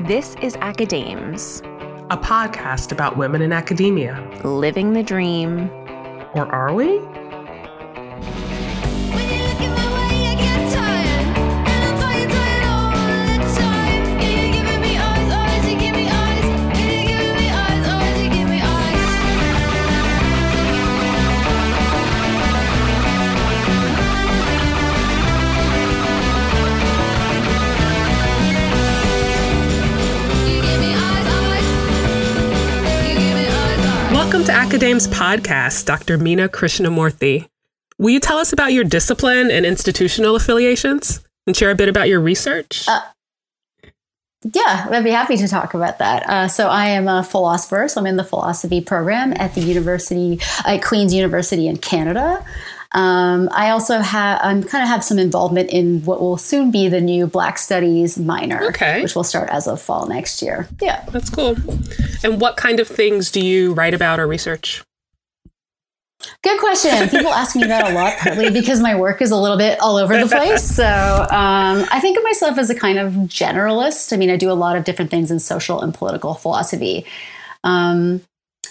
This is Acadames, a podcast about women in academia. living the dream. Or are we? To Acadame's podcast, Dr. Meena Krishnamurthy. Will you tell us about your discipline and institutional affiliations and share a bit about your research? Yeah, I'd be happy to talk about that. Uh, so I am a philosopher, so I'm in the philosophy program at the university, at Queen's University in Canada. Um, I also have, I'm kind of have some involvement in what will soon be the new Black Studies minor, Okay. which will start as of fall next year. Yeah. That's cool. And what kind of things do you write about or research? Good question. People ask me that a lot, partly because my work is a little bit all over the place. So um, I think of myself as a kind of generalist. I mean, I do a lot of different things in social and political philosophy. Um,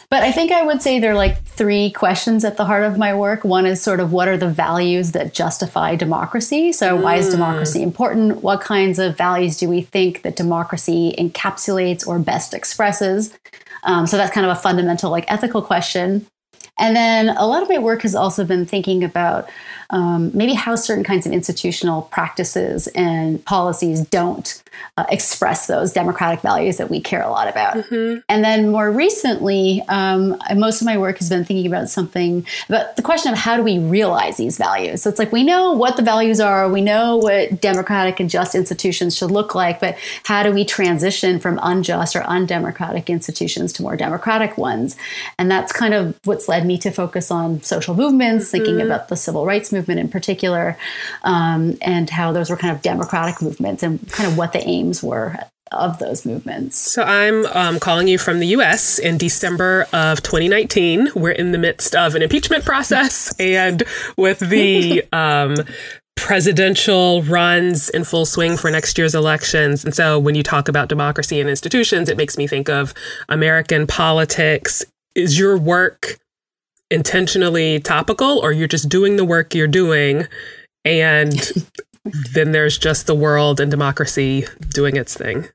but I think I would say there are like three questions at the heart of my work. One is sort of what are the values that justify democracy? So, why is democracy important? What kinds of values do we think that democracy encapsulates or best expresses? Um, so, that's kind of a fundamental, like, ethical question. And then a lot of my work has also been thinking about um, maybe how certain kinds of institutional practices and policies don't uh, express those democratic values that we care a lot about. And then more recently, um, most of my work has been thinking about something about the question of how do we realize these values. So it's like we know what the values are, we know what democratic and just institutions should look like, but how do we transition from unjust or undemocratic institutions to more democratic ones? And that's kind of what's led me to focus on social movements, thinking about the civil rights movement in particular, um, and how those were kind of democratic movements and kind of what the aims were of those movements. So I'm um, calling you from the U.S. in December of 2019. We're in the midst of an impeachment process, and with the um, presidential runs in full swing for next year's elections. And so when you talk about democracy and institutions, it makes me think of American politics. Is your work intentionally topical, or you're just doing the work you're doing, and then there's just the world and democracy doing its thing?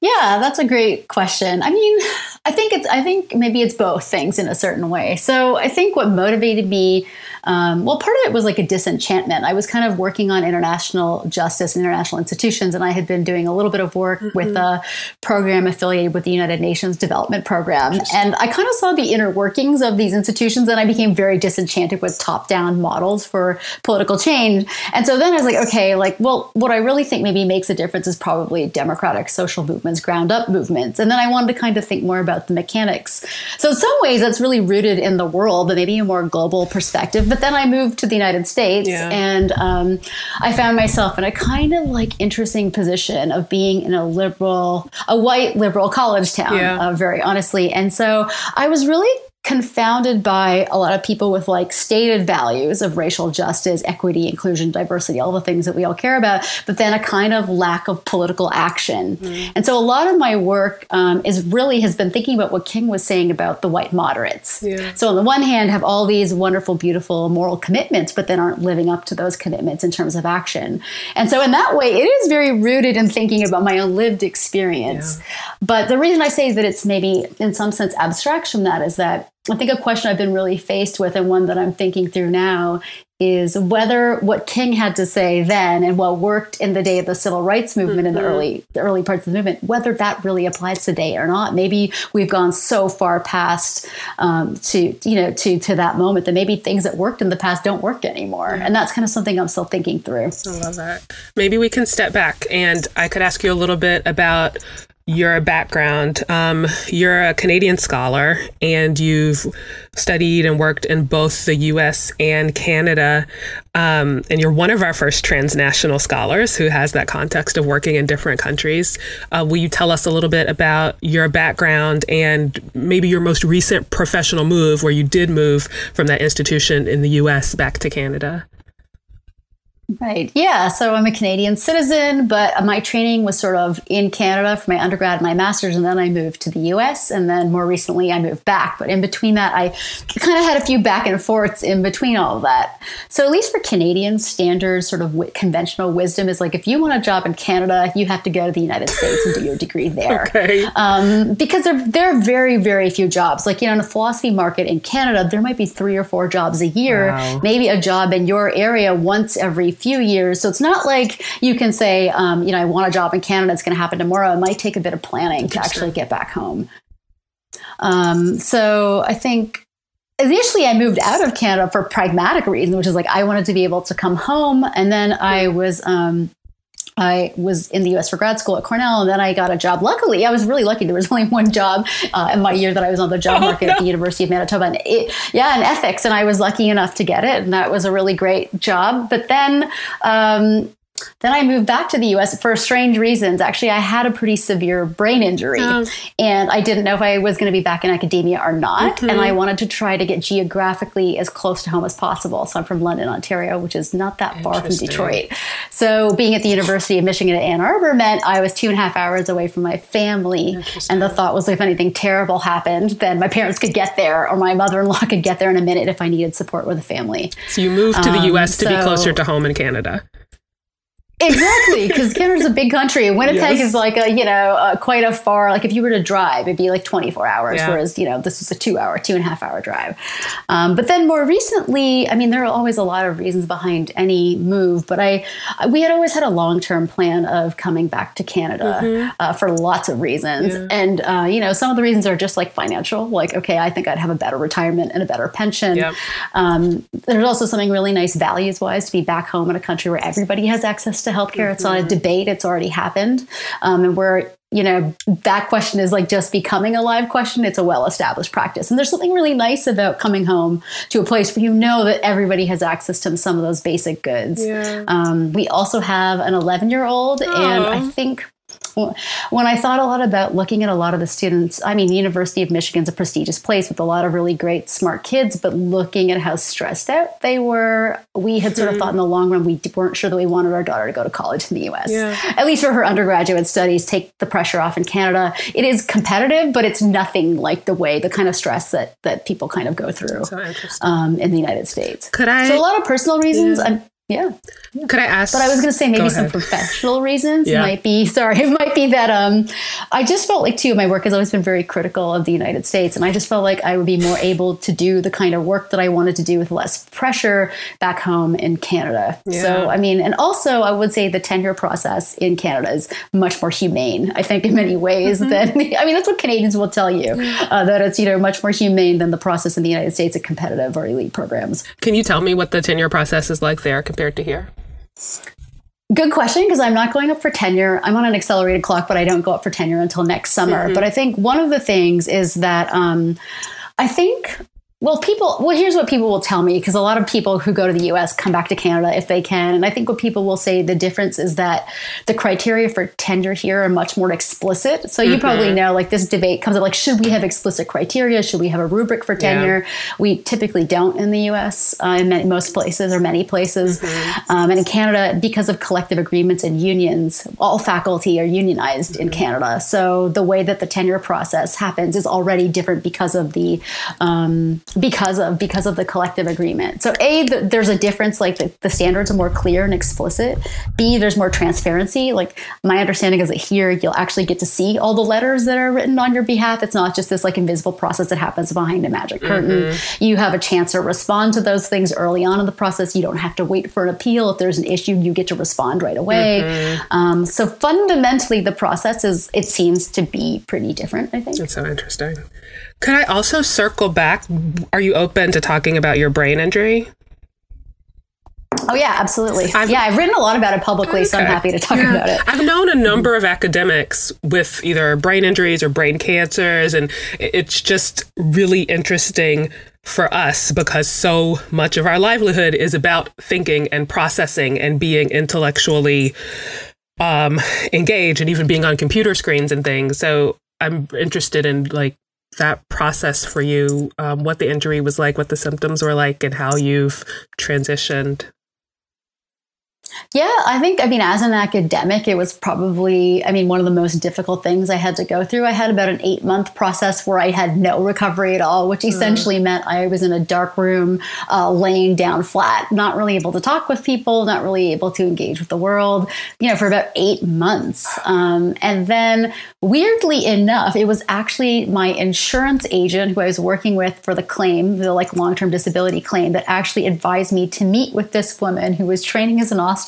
Yeah, that's a great question. I mean, I think it's I think maybe it's both things in a certain way. So I think what motivated me, um, well, part of it was like a disenchantment. I was kind of working on international justice and international institutions, and I had been doing a little bit of work with a program affiliated with the United Nations Development Program, and I kind of saw the inner workings of these institutions, and I became very disenchanted with top-down models for political change. And so then I was like, okay, like, well, what I really think maybe makes a difference is probably democratic social movements, ground up movements. And then I wanted to kind of think more about the mechanics. So in some ways that's really rooted in the world, but maybe a more global perspective. But then I moved to the United States Yeah. and um, I found myself in a kind of like interesting position of being in a liberal, a white liberal college town, Yeah. uh, very honestly. And so I was really confounded by a lot of people with like stated values of racial justice, equity, inclusion, diversity, all the things that we all care about, but then a kind of lack of political action. And so a lot of my work um, is really has been thinking about what King was saying about the white moderates. Yeah. So on the one hand, have all these wonderful, beautiful moral commitments, but then aren't living up to those commitments in terms of action. And so in that way, it is very rooted in thinking about my own lived experience. Yeah. But the reason I say that it's maybe in some sense abstract from that is that I think a question I've been really faced with and one that I'm thinking through now is whether what King had to say then and what worked in the day of the civil rights movement in the early the early parts of the movement, whether that really applies today or not. Maybe we've gone so far past um, to you know to to that moment that maybe things that worked in the past don't work anymore, and that's kind of something I'm still thinking through. I love that. Maybe we can step back and I could ask you a little bit about your background. Um, you're a Canadian scholar and you've studied and worked in both the US and Canada. Um, and you're one of our first transnational scholars who has that context of working in different countries. Uh, will you tell us a little bit about your background and maybe your most recent professional move where you did move from that institution in the US back to Canada? Right. Yeah. So I'm a Canadian citizen, but my training was sort of in Canada for my undergrad and my master's, and then I moved to the US. And then more recently, I moved back. But in between that, I kind of had a few back and forths in between all of that. So, at least for Canadian standards, sort of wi- conventional wisdom is like if you want a job in Canada, you have to go to the United States and do your degree there. Okay. Um, because there, there are very, very few jobs. Like, you know, in the philosophy market in Canada, there might be three or four jobs a year, Wow. maybe a job in your area once every few years. So it's not like you can say, um, you know, I want a job in Canada, it's going to happen tomorrow. It might take a bit of planning to actually get back home. Um, so I think initially I moved out of Canada for pragmatic reasons, which is like I wanted to be able to come home. And then I was, um, I was in the US for grad school at Cornell, and then I got a job. Luckily, I was really lucky. There was only one job uh, in my year that I was on the job Oh, market at the University of Manitoba. And it, yeah, in ethics, and I was lucky enough to get it, and that was a really great job. But then, um, then I moved back to the US for strange reasons. Actually, I had a pretty severe brain injury, Oh. and I didn't know if I was going to be back in academia or not. And I wanted to try to get geographically as close to home as possible. So I'm from London, Ontario, which is not that far from Detroit. So being at the University of Michigan at Ann Arbor meant I was two and a half hours away from my family. And the thought was if anything terrible happened, then my parents could get there or my mother in law could get there in a minute if I needed support with the family. So you moved to the Um, US to be closer to home in Canada. Exactly, because Canada's a big country. Winnipeg Yes. is like a you know uh, quite a far. Like if you were to drive, it'd be like twenty four hours. Yeah. Whereas you know this was a two hour, two and a half hour drive. Um, but then more recently, I mean, there are always a lot of reasons behind any move. But I, we had always had a long term plan of coming back to Canada Mm-hmm. uh, for lots of reasons. And uh, you know, some of the reasons are just like financial. Like okay, I think I'd have a better retirement and a better pension. Yep. Um, there's also something really nice values wise to be back home in a country where everybody has access to healthcare. It's not a debate, it's already happened. Um, and where, you know, that question is like just becoming a live question, it's a well established practice. And there's something really nice about coming home to a place where you know that everybody has access to some of those basic goods. Yeah. Um, we also have an 11 year old, and I think when I thought a lot about looking at a lot of the students, I mean, the University of Michigan's a prestigious place with a lot of really great, smart kids, but looking at how stressed out they were, we had sort of thought in the long run we weren't sure that we wanted our daughter to go to college in the US. Yeah. At least for her undergraduate studies, take the pressure off in Canada. It is competitive, but it's nothing like the way, the kind of stress that, that people kind of go through So um, in the United States. Could I So a lot of personal reasons. I'm, yeah. could I ask But I was going to say maybe some professional reasons Yeah. might be sorry, it might be that um, I just felt like too my work has always been very critical of the United States, and I just felt like I would be more able to do the kind of work that I wanted to do with less pressure back home in Canada. Yeah. So I mean, and also I would say the tenure process in Canada is much more humane. I think in many ways Mm-hmm. than I mean that's what Canadians will tell you uh, that it's you know much more humane than the process in the United States at competitive or elite programs. Can you tell me what the tenure process is like there compared to here? Good question, because I'm not going up for tenure. I'm on an accelerated clock, but I don't go up for tenure until next summer. But I think one of the things is that um, I think. Well, people, well, here's what people will tell me because a lot of people who go to the US come back to Canada if they can. And I think what people will say the difference is that the criteria for tenure here are much more explicit. So you probably know, like, this debate comes up like, should we have explicit criteria? Should we have a rubric for tenure? We typically don't in the US, uh, in many, most places or many places. Um, and in Canada, because of collective agreements and unions, all faculty are unionized in Canada. So the way that the tenure process happens is already different because of the um, because of because of the collective agreement. So a th- there's a difference, like the, the standards are more clear and explicit. B there's more transparency. Like my understanding is that here you'll actually get to see all the letters that are written on your behalf. It's not just this like invisible process that happens behind a magic curtain. You have a chance to respond to those things early on in the process. You don't have to wait for an appeal. If there's an issue, you get to respond right away. Um, so fundamentally, the process is it seems to be pretty different. I think. That's so interesting. Could I also circle back? Are you open to talking about your brain injury? Oh yeah, absolutely. I've- yeah, I've written a lot about it publicly, so I'm happy to talk Yeah. about it. I've known a number of academics with either brain injuries or brain cancers, and it's just really interesting for us because so much of our livelihood is about thinking and processing and being intellectually um, engaged and even being on computer screens and things. So I'm interested in like that process for you, um, what the injury was like, what the symptoms were like, and how you've transitioned. Yeah, I think, I mean, as an academic, it was probably, I mean, one of the most difficult things I had to go through. I had about an eight month process where I had no recovery at all, which essentially meant I was in a dark room, uh, laying down flat, not really able to talk with people, not really able to engage with the world, you know, for about eight months. Um, and then, weirdly enough, it was actually my insurance agent who I was working with for the claim, the like long term disability claim, that actually advised me to meet with this woman who was training as an osteopath,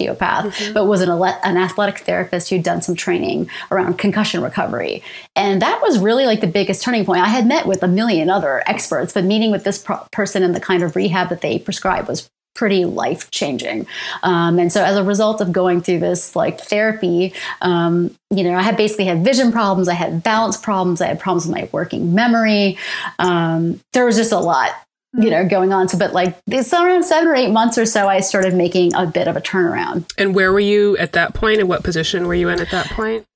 but was an, an athletic therapist who'd done some training around concussion recovery. And that was really like the biggest turning point. I had met with a million other experts, but meeting with this pro- person and the kind of rehab that they prescribed was pretty life changing. Um, and so as a result of going through this like therapy, um, you know, I had basically had vision problems, I had balance problems, I had problems with my working memory. Um, there was just a lot. You know, going on. So, but like it's around seven or eight months or so, I started making a bit of a turnaround. And where were you at that point? And what position were you in at that point?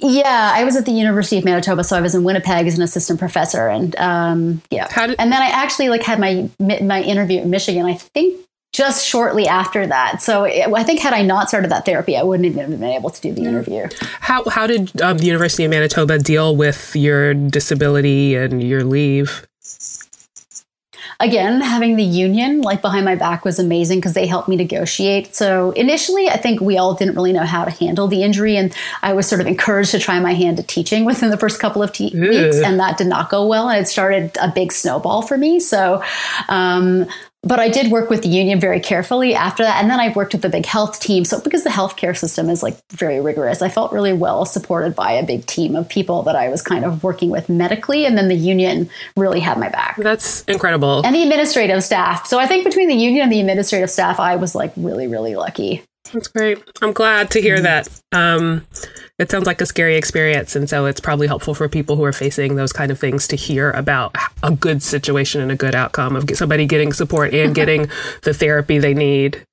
Yeah, I was at the University of Manitoba, so I was in Winnipeg as an assistant professor, and um, yeah, How did- and then I actually like had my my interview in Michigan. I think just shortly after that. So it, I think had I not started that therapy, I wouldn't even have been able to do the interview. How how did um, the University of Manitoba deal with your disability and your leave? Again, having the union like behind my back was amazing because they helped me negotiate. So initially, I think we all didn't really know how to handle the injury, and I was sort of encouraged to try my hand at teaching within the first couple of te- weeks, and that did not go well, and it started a big snowball for me. So. Um, but I did work with the union very carefully after that. And then I worked with the big health team. So, because the healthcare system is like very rigorous, I felt really well supported by a big team of people that I was kind of working with medically. And then the union really had my back That's incredible. and the administrative staff. So, I think between the union and the administrative staff, I was like really, really lucky. That's great. I'm glad to hear that. Um, it sounds like a scary experience, and so it's probably helpful for people who are facing those kind of things to hear about a good situation and a good outcome of somebody getting support and getting the therapy they need.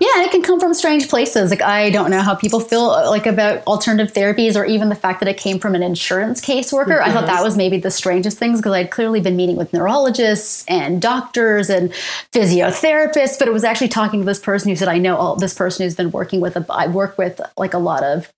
Yeah, and it can come from strange places. Like I don't know how people feel uh, like about alternative therapies, or even the fact that it came from an insurance caseworker. I thought that was maybe the strangest things because I'd clearly been meeting with neurologists and doctors and physiotherapists, but it was actually talking to this person who said, "I know all this person who's been working with. A, I work with like a lot of."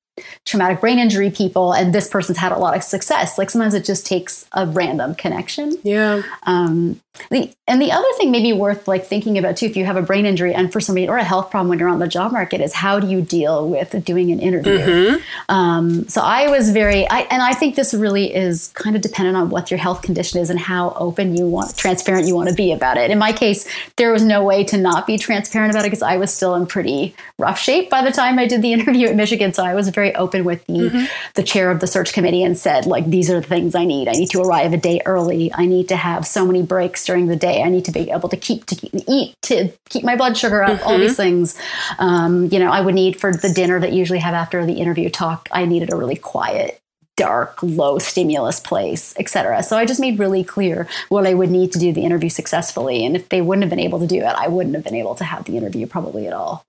traumatic brain injury people and this person's had a lot of success like sometimes it just takes a random connection Yeah. um, the, and the other thing maybe worth like thinking about too, if you have a brain injury and for somebody or a health problem when you're on the job market, is how do you deal with doing an interview? Um, so I was very, I, and I think this really is kind of dependent on what your health condition is and how open you want, transparent you want to be about it. In my case, there was no way to not be transparent about it because I was still in pretty rough shape by the time I did the interview at Michigan. So I was very open with the the chair of the search committee and said like these are the things I need. I need to arrive a day early. I need to have so many breaks during the day. I need to be able to keep to keep, eat to keep my blood sugar up. All these things. Um, you know, I would need for the dinner that you usually have after the interview talk. I needed a really quiet dark low stimulus place etc so i just made really clear what i would need to do the interview successfully and if they wouldn't have been able to do it i wouldn't have been able to have the interview probably at all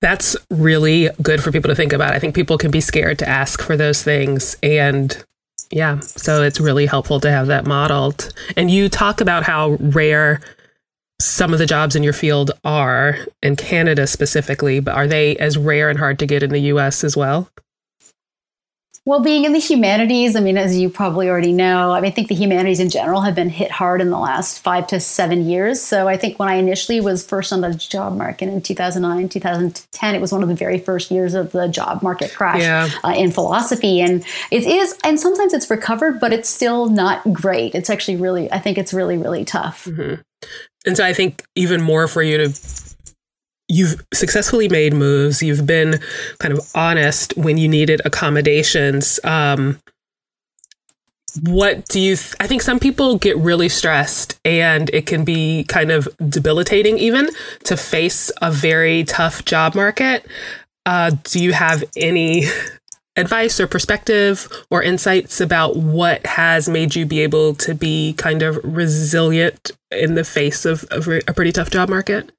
That's really good for people to think about. I think people can be scared to ask for those things. And yeah, so it's really helpful to have that modeled. And you talk about how rare some of the jobs in your field are in Canada specifically, but are they as rare and hard to get in the US as well? Well, being in the humanities, I mean, as you probably already know, I mean, I think the humanities in general have been hit hard in the last five to seven years. So I think when I initially was first on the job market in 2009, 2010, it was one of the very first years of the job market crash Yeah. uh, in philosophy. And it is, and sometimes it's recovered, but it's still not great. It's actually really, I think it's really, really tough. And so I think even more for you to you've successfully made moves, you've been kind of honest when you needed accommodations. Um what do you th- I think some people get really stressed and it can be kind of debilitating even to face a very tough job market. Uh do you have any advice or perspective or insights about what has made you be able to be kind of resilient in the face of, of a pretty tough job market?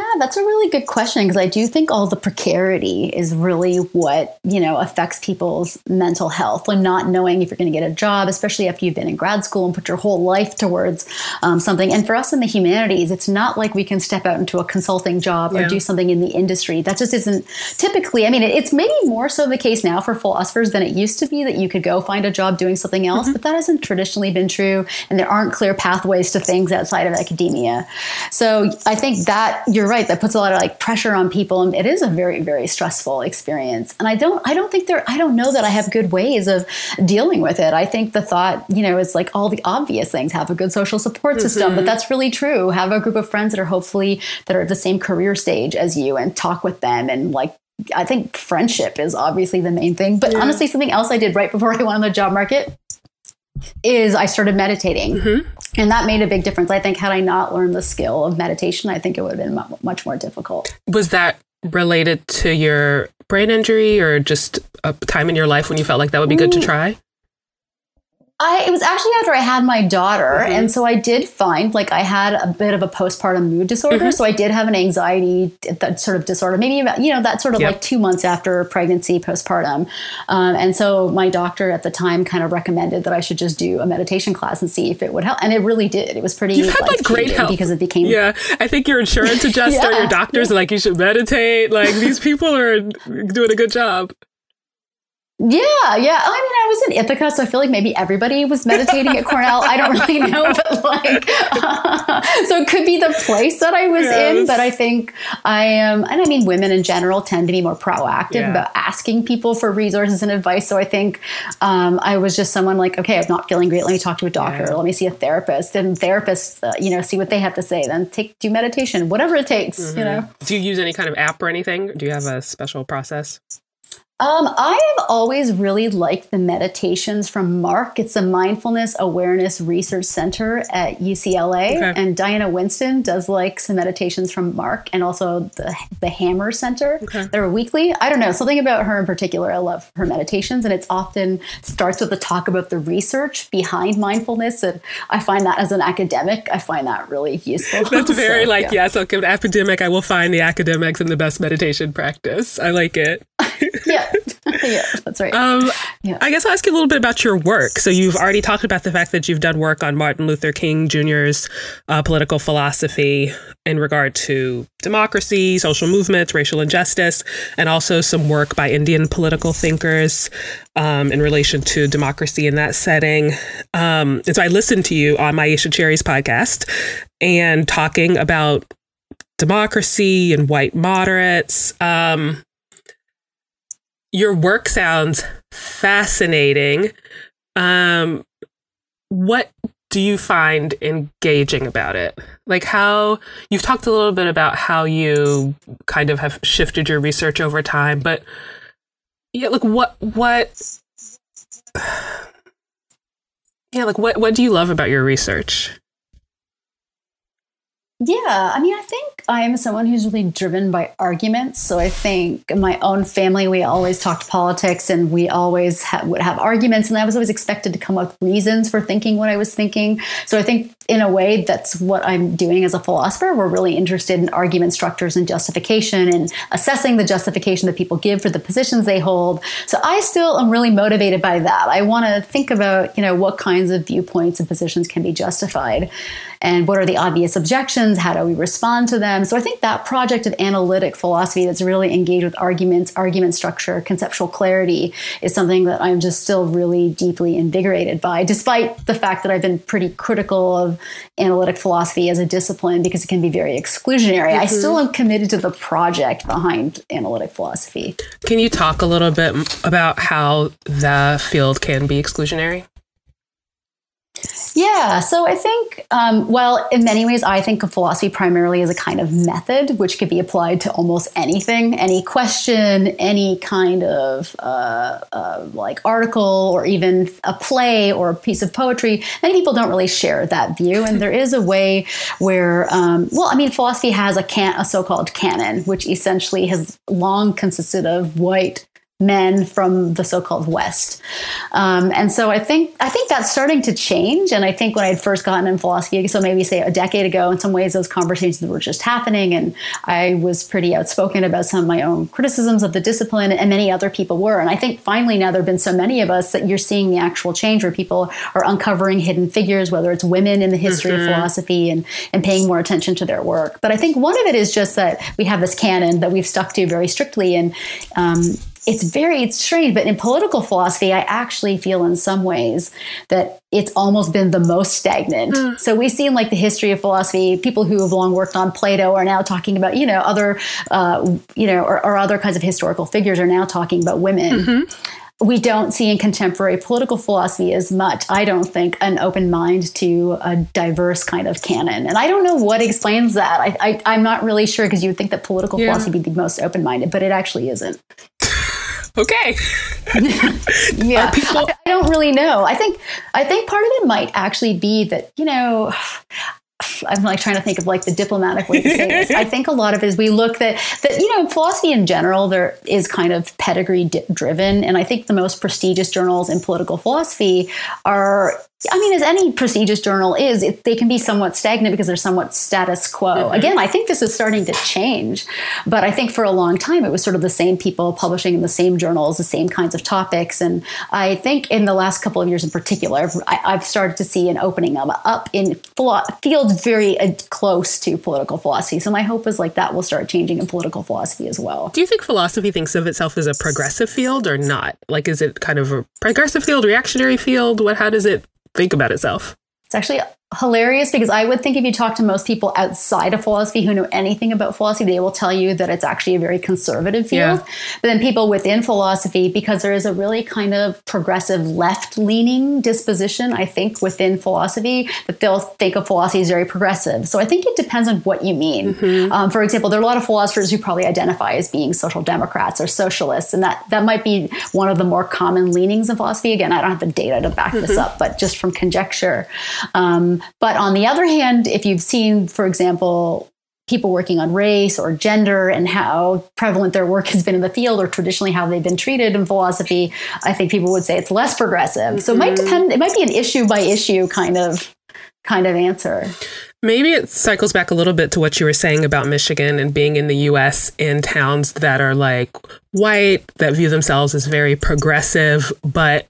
Yeah, that's a really good question because I do think all the precarity is really what, you know, affects people's mental health and not knowing if you're going to get a job, especially after you've been in grad school and put your whole life towards um, something. And for us in the humanities, it's not like we can step out into a consulting job or do something in the industry. That just isn't typically, I mean, it- it's maybe more so the case now for philosophers than it used to be that you could go find a job doing something else, but that hasn't traditionally been true. And there aren't clear pathways to things outside of academia. So I think that you're right. That puts a lot of like pressure on people, and it is a very, very stressful experience. And I don't, I don't think there, I don't know that I have good ways of dealing with it. I think the thought, you know, is like all the obvious things: have a good social support system. But mm-hmm. that's really true. Have a group of friends that are hopefully that are at the same career stage as you, and talk with them, and like. I think friendship is obviously the main thing. But honestly, something else I did right before I went on the job market is I started meditating. Mm-hmm. And that made a big difference. I think had I not learned the skill of meditation, I think it would have been much more difficult. Was that related to your brain injury or just a time in your life when you felt like that would be good to mm. try? I it was actually after I had my daughter, Mm-hmm. and so I did find like I had a bit of a postpartum mood disorder. Mm-hmm. So I did have an anxiety that sort of disorder, maybe about you know that sort of Yep. like two months after pregnancy, postpartum. Um, and so my doctor at the time kind of recommended that I should just do a meditation class and see if it would help, and it really did. It was pretty You've had like great help because it became Yeah, I think your insurance adjuster, Yeah. your doctors, are like you should meditate. Like these people are doing a good job. Yeah, yeah. I mean, I was in Ithaca, so I feel like maybe everybody was meditating at Cornell. I don't really know, but like, so it could be the place that I was in. But I think I am, and I mean, women in general tend to be more proactive Yeah. about asking people for resources and advice. So I think um, I was just someone like, okay, I'm not feeling great. Let me talk to a doctor. Yeah. Let me see a therapist. And therapists, uh, you know, see what they have to say. Then take do meditation, whatever it takes. Mm-hmm. You know. Do you use any kind of app or anything? Do you have a special process? Um, I have always really liked the meditations from MARC. It's a mindfulness awareness research center at UCLA, Okay. and Diana Winston does like some meditations from MARC, and also the the Hammer Center. Okay. They're weekly. I don't know something about her in particular. I love her meditations, and it's often starts with a talk about the research behind mindfulness, and I find that as an academic, I find that really useful. That's very So, like yeah. yes, okay, academic. I will find the academics and the best meditation practice. I like it. yeah, yeah, that's right. Um, Yeah. I guess I'll ask you a little bit about your work. So you've already talked about the fact that you've done work on Martin Luther King Jr.'s uh, political philosophy in regard to democracy, social movements, racial injustice, and also some work by Indian political thinkers um, in relation to democracy in that setting. Um, and so I listened to you on Myisha Cherry's podcast and talking about democracy and white moderates. Um, your work sounds fascinating. Um, what do you find engaging about it? Like how you've talked a little bit about how you kind of have shifted your research over time, but yeah, like what what yeah, like what what do you love about your research? Yeah, I mean, I think I am someone who's really driven by arguments. So I think in my own family, we always talked politics and we always ha- would have arguments. And I was always expected to come up with reasons for thinking what I was thinking. So I think, in a way, that's what I'm doing as a philosopher. We're really interested in argument structures and justification and assessing the justification that people give for the positions they hold. So I still am really motivated by that. I want to think about, you know, what kinds of viewpoints and positions can be justified and what are the obvious objections? How do we respond to them? So i think that project of analytic philosophy that's really engaged with arguments argument structure conceptual clarity is something that i'm just still really deeply invigorated by despite the fact that i've been pretty critical of analytic philosophy as a discipline because it can be very exclusionary. I still mm-hmm. am committed to the project behind analytic philosophy. Can you talk a little bit about how the field can be exclusionary? Yeah, so I think, um, well, in many ways, I think of philosophy primarily as a kind of method which could be applied to almost anything, any question, any kind of uh, uh, like article, or even a play or a piece of poetry. Many people don't really share that view, and there is a way where, um, well, I mean, philosophy has a can a so-called canon, which essentially has long consisted of white men from the so-called West. Um, and so I think I think that's starting to change. And I think when I had first gotten in philosophy, so maybe say a decade ago, in some ways those conversations were just happening, and I was pretty outspoken about some of my own criticisms of the discipline, and many other people were. And I think finally now there have been so many of us that you're seeing the actual change where people are uncovering hidden figures, whether it's women in the history of philosophy, and and paying more attention to their work. But I think one of it is just that we have this canon that we've stuck to very strictly, and um, it's very it's strange but in political philosophy i actually feel in some ways that it's almost been the most stagnant so we see in like the history of philosophy people who have long worked on plato are now talking about you know other uh, you know or, or other kinds of historical figures are now talking about women we don't see in contemporary political philosophy as much, I don't think, an open mind to a diverse kind of canon. And I don't know what explains that. I, I, I'm not really sure because you would think that political Yeah. philosophy would be the most open minded, but it actually isn't. Okay. Yeah, people- I, I don't really know. I think I think part of it might actually be that you know. I'm like trying to think of like the diplomatic way to say this. I think a lot of it is we look that that you know philosophy in general there is kind of pedigree di- driven, and I think the most prestigious journals in political philosophy are. I mean, as any prestigious journal is, it, they can be somewhat stagnant because they're somewhat status quo. Again, I think this is starting to change, but I think for a long time it was sort of the same people publishing in the same journals, the same kinds of topics. And I think in the last couple of years in particular, I've, I, I've started to see an opening up, up in philo- fields very uh, close to political philosophy. So my hope is like that will start changing in political philosophy as well. Do you think philosophy thinks of itself as a progressive field or not? Like, is it kind of a progressive field, reactionary field? What? How does it think about itself? It's actually hilarious because I would think if you talk to most people outside of philosophy who know anything about philosophy, they will tell you that it's actually a very conservative field. Yeah. But then people within philosophy, because there is a really kind of progressive left leaning disposition, I think, within philosophy, that they'll think of philosophy as very progressive. So I think it depends on what you mean. Um, for example, there are a lot of philosophers who probably identify as being social democrats or socialists, and that, that might be one of the more common leanings in philosophy. Again, I don't have the data to back this up, but just from conjecture. Um, but on the other hand, if you've seen, for example, people working on race or gender and how prevalent their work has been in the field or traditionally how they've been treated in philosophy, I think people would say it's less progressive. So it might mm-hmm. depend, it might be an issue by issue kind of kind of answer. Maybe it cycles back a little bit to what you were saying about Michigan and being in the US in towns that are like white, that view themselves as very progressive, but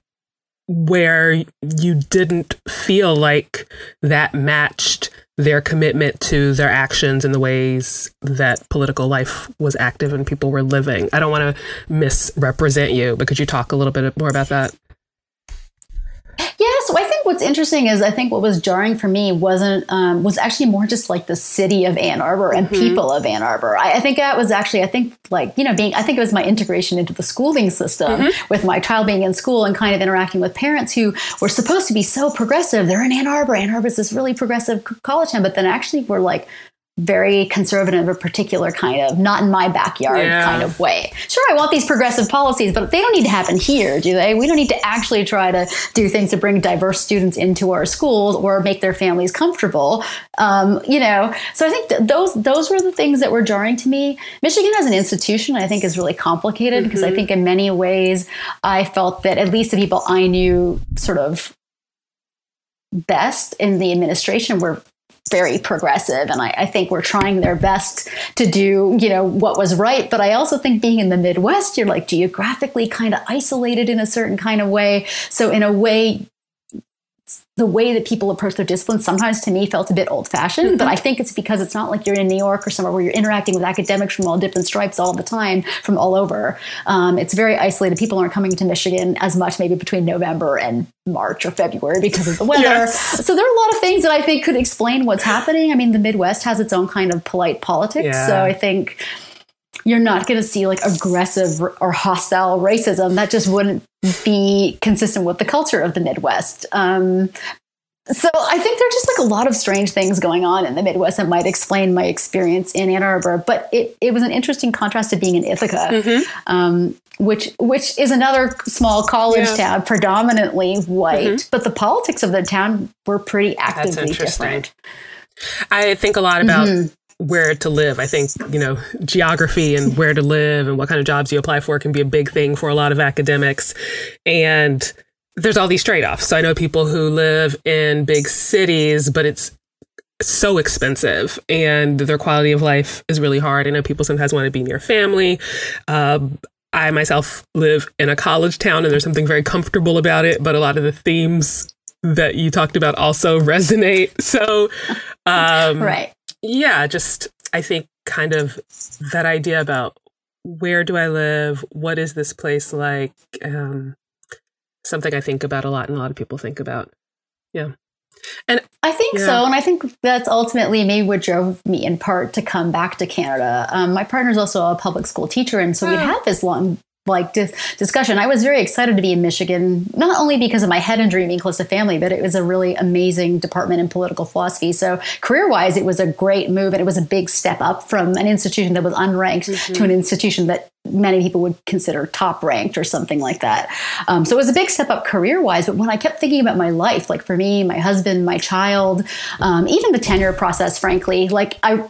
where you didn't feel like that matched their commitment to their actions and the ways that political life was active and people were living. I don't want to misrepresent you, but could you talk a little bit more about that? Yeah, so I think what's interesting is I think what was jarring for me wasn't um, was actually more just like the city of Ann Arbor and people of Ann Arbor. I, I think that was actually I think like you know being I think it was my integration into the schooling system with my child being in school and kind of interacting with parents who were supposed to be so progressive. They're in Ann Arbor. Ann Arbor is this really progressive college town, but then actually we're like very conservative, a particular kind of not in my backyard Yeah. kind of way. Sure, I want these progressive policies, but they don't need to happen here, do they? We don't need to actually try to do things to bring diverse students into our schools or make their families comfortable. Um, you know, so I think th- those those were the things that were jarring to me. Michigan as an institution, I think, is really complicated because I think in many ways I felt that at least the people I knew sort of best in the administration were very progressive and I, I think we're trying their best to do you know what was right. But i also think being in the midwest you're like geographically kind of isolated in a certain kind of way. So in a way the way that people approach their discipline sometimes to me felt a bit old fashioned, but I think it's because it's not like you're in New York or somewhere where you're interacting with academics from all different stripes all the time from all over. Um, it's very isolated. People aren't coming to Michigan as much maybe between November and March or February because of the weather. Yes. So there are a lot of things that I think could explain what's happening. I mean, the Midwest has its own kind of polite politics. Yeah. So I think you're not going to see like aggressive or hostile racism. That just wouldn't be consistent with the culture of the Midwest. Um, so I think there are just like a lot of strange things going on in the Midwest that might explain my experience in Ann Arbor. But it, it was an interesting contrast to being in Ithaca, um, which which is another small college Yeah. town, predominantly white. But the politics of the town were pretty actively interesting. different. I think a lot about where to live. I think, you know, geography and where to live and what kind of jobs you apply for can be a big thing for a lot of academics. And there's all these trade offs. So I know people who live in big cities, but it's so expensive and their quality of life is really hard. I know people sometimes want to be near family. Um, I myself live in a college town and there's something very comfortable about it, but a lot of the themes that you talked about also resonate. So, um, Right. Yeah, just I think kind of that idea about where do I live? What is this place like? Um, something I think about a lot and a lot of people think about. Yeah. And I think Yeah. so, and I think that's ultimately maybe what drove me in part to come back to Canada. Um, my partner's also a public school teacher, and so Oh. had this long like dis- discussion. I was very excited to be in Michigan, not only because of my head injury being close to family, but it was a really amazing department in political philosophy. So career wise, it was a great move, and it was a big step up from an institution that was unranked to an institution that many people would consider top ranked or something like that. Um, so it was a big step up career wise. But when I kept thinking about my life, like for me, my husband, my child, um, even the tenure process, frankly, like I.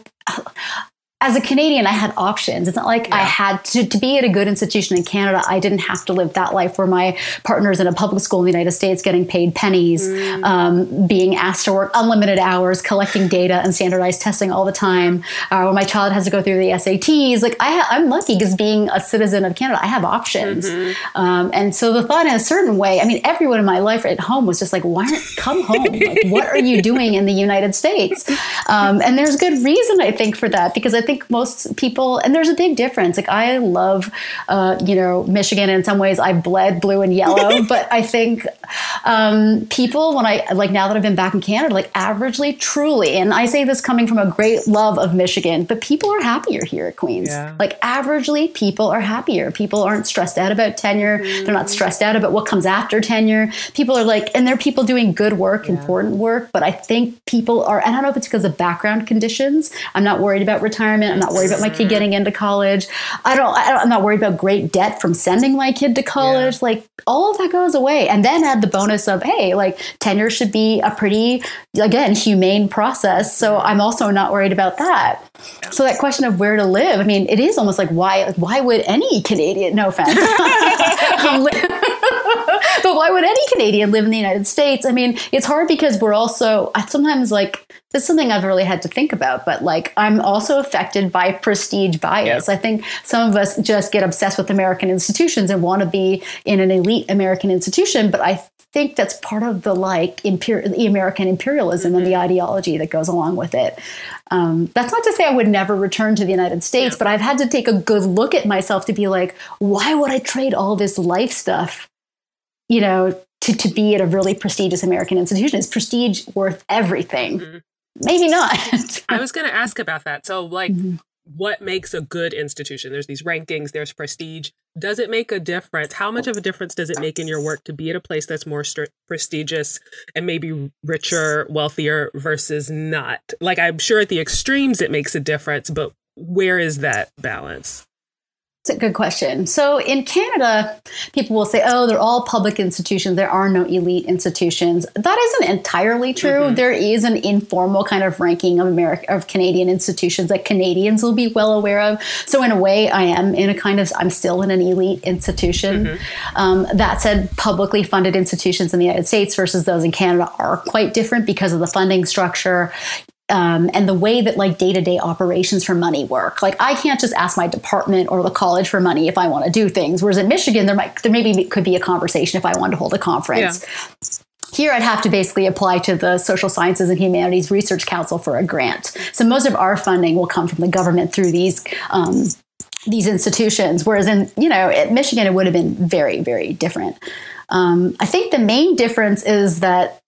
As a Canadian, I had options. It's not like I had to, to be at a good institution in Canada. I didn't have to live that life where my partner's in a public school in the United States getting paid pennies, um, being asked to work unlimited hours, collecting data and standardized testing all the time. Uh, when my child has to go through the SATs, like I ha- I'm lucky because being a citizen of Canada, I have options. Um, and so the thought in a certain way, I mean, everyone in my life at home was just like, why aren't come home? Like, what are you doing in the United States? Um, and there's good reason, I think, for that because I think most people, and there's a big difference. Like, I love, uh, you know, Michigan. In some ways, I bled blue and yellow, but I think um, people, when I like now that I've been back in Canada, like averagely, truly, and I say this coming from a great love of Michigan, but people are happier here at Queens. Yeah. Like averagely, people are happier. People aren't stressed out about tenure. They're not stressed out about what comes after tenure. People are like, and they're people doing good work, important work. But I think people are, and I don't know if it's because of background conditions. I'm not worried about retirement. I'm not worried about my kid getting into college. I don't, I don't I'm not worried about great debt from sending my kid to college. Like all of that goes away. And then add the bonus of, hey, like tenure should be a pretty, again, humane process. So I'm also not worried about that. So that question of where to live, I mean, it is almost like why why would any Canadian, no offense, um, but why would any Canadian live in the United States? I mean, it's hard because we're also I sometimes like this is something I've really had to think about, but like I'm also affected by prestige bias. I think some of us just get obsessed with American institutions and want to be in an elite American institution, but I think that's part of the like imper- the American imperialism and the ideology that goes along with it. Um, that's not to say I would never return to the United States, but I've had to take a good look at myself to be like, why would I trade all this life stuff, you know, to, to be at a really prestigious American institution? Is prestige worth everything? Mhm. Maybe not. I was going to ask about that. So, like, Mhm. what makes a good institution? There's these rankings, there's prestige. Does it make a difference? How much of a difference does it make in your work to be at a place that's more st- prestigious and maybe richer, wealthier versus not? Like, I'm sure at the extremes it makes a difference, but where is that balance? It's a good question. So in Canada, people will say, oh, they're all public institutions. There are no elite institutions. That isn't entirely true. There is an informal kind of ranking of America of Canadian institutions that Canadians will be well aware of. So in a way, I am in a kind of I'm still in an elite institution. Um, that said, publicly funded institutions in the United States versus those in Canada are quite different because of the funding structure um, and the way that like day-to-day operations for money work. Like i can't just ask my department or the college for money if i want to do things whereas in michigan there might there maybe could be a conversation if i wanted to hold a conference. Here i'd have to basically apply to the social sciences and humanities research council for a grant. So most of our funding will come from the government through these um, these institutions whereas in you know at michigan it would have been very very different. Um, i think the main difference is that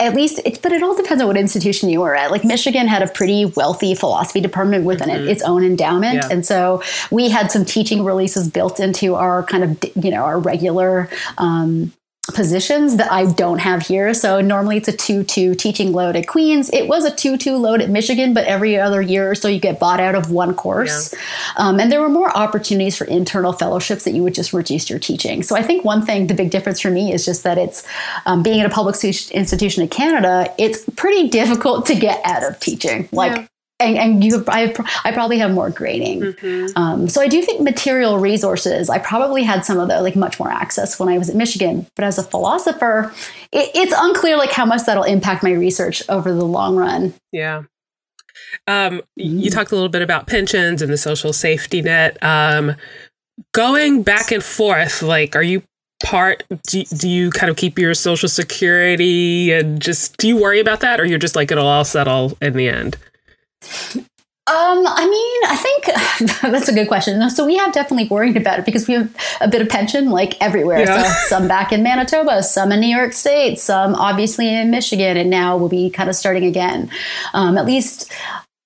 at least it, but it all depends on what institution you were at. Like michigan had a pretty wealthy philosophy department with an, its own endowment. Yeah. and so we had some teaching releases built into our kind of you know our regular um, positions that I don't have here. So normally it's a 2 2 teaching load at Queens. It was a 2 2 load at Michigan, but every other year or so you get bought out of one course. Um, and there were more opportunities for internal fellowships that you would just reduce your teaching. So I think one thing, the big difference for me is just that it's um, being at a public institution in Canada, it's pretty difficult to get out of teaching. Like, Yeah. And, and you have, I, have, I probably have more grading. Mm-hmm. Um, so I do think material resources, I probably had some of the like much more access when I was at Michigan. But as a philosopher, it, it's unclear like how much that'll impact my research over the long run. Yeah. Um, You talked a little bit about pensions and the social safety net. Um, going back and forth, like, are you part? Do, do you kind of keep your social security and just do you worry about that, or you're just like it'll all settle in the end? Um, I mean, I think that's a good question. So we have definitely worried about it because we have a bit of pension like everywhere. Yeah. So some back in Manitoba, some in New York State, some obviously in Michigan, and now we'll be kind of starting again. Um, at least.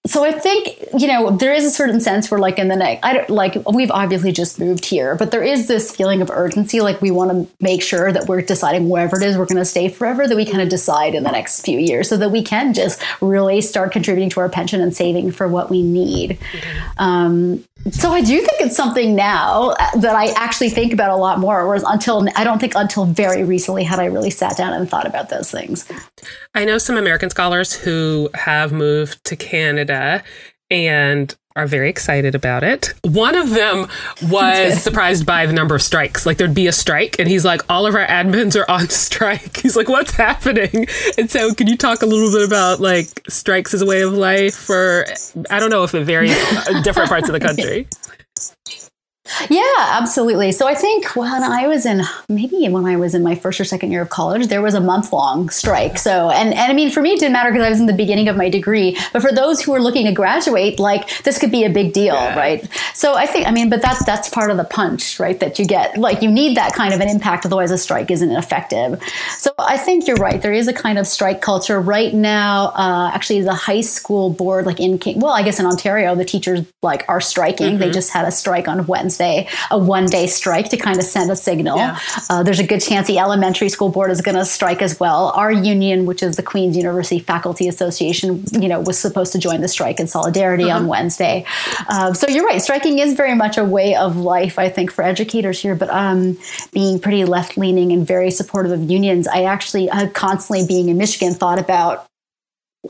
So I think you know there is a certain sense where like in the next, I don't like we've obviously just moved here, but there is this feeling of urgency. Like we want to make sure that we're deciding wherever it is we're going to stay forever. That we kind of decide in the next few years, so that we can just really start contributing to our pension and saving for what we need. Um, so I do think it's something now that I actually think about a lot more. Whereas until I don't think until very recently had I really sat down and thought about those things. I know some American scholars who have moved to Canada and are very excited about it. One of them was surprised by the number of strikes. Like there'd be a strike, and he's like, "All of our admins are on strike." He's like, "What's happening?" And so, can you talk a little bit about like strikes as a way of life, or I don't know if it varies uh, different parts of the country. Yeah, absolutely. So I think when I was in maybe when I was in my first or second year of college, there was a month long strike. So and and I mean for me it didn't matter because I was in the beginning of my degree, but for those who were looking to graduate, like this could be a big deal, Yeah. right? So I think I mean, but that's that's part of the punch, right? That you get like you need that kind of an impact, otherwise a strike isn't effective. So I think you're right. There is a kind of strike culture right now. Uh, actually, the high school board, like in King, well, I guess in Ontario, the teachers like are striking. They just had a strike on Wednesday, a one day strike to kind of send a signal. Yeah. Uh, there's a good chance the elementary school board is going to strike as well. Our union, which is the Queen's University Faculty Association, you know, was supposed to join the strike in solidarity on Wednesday. Uh, so you're right. Striking is very much a way of life, I think, for educators here. But um, being pretty left leaning and very supportive of unions, I actually uh, constantly being in Michigan thought about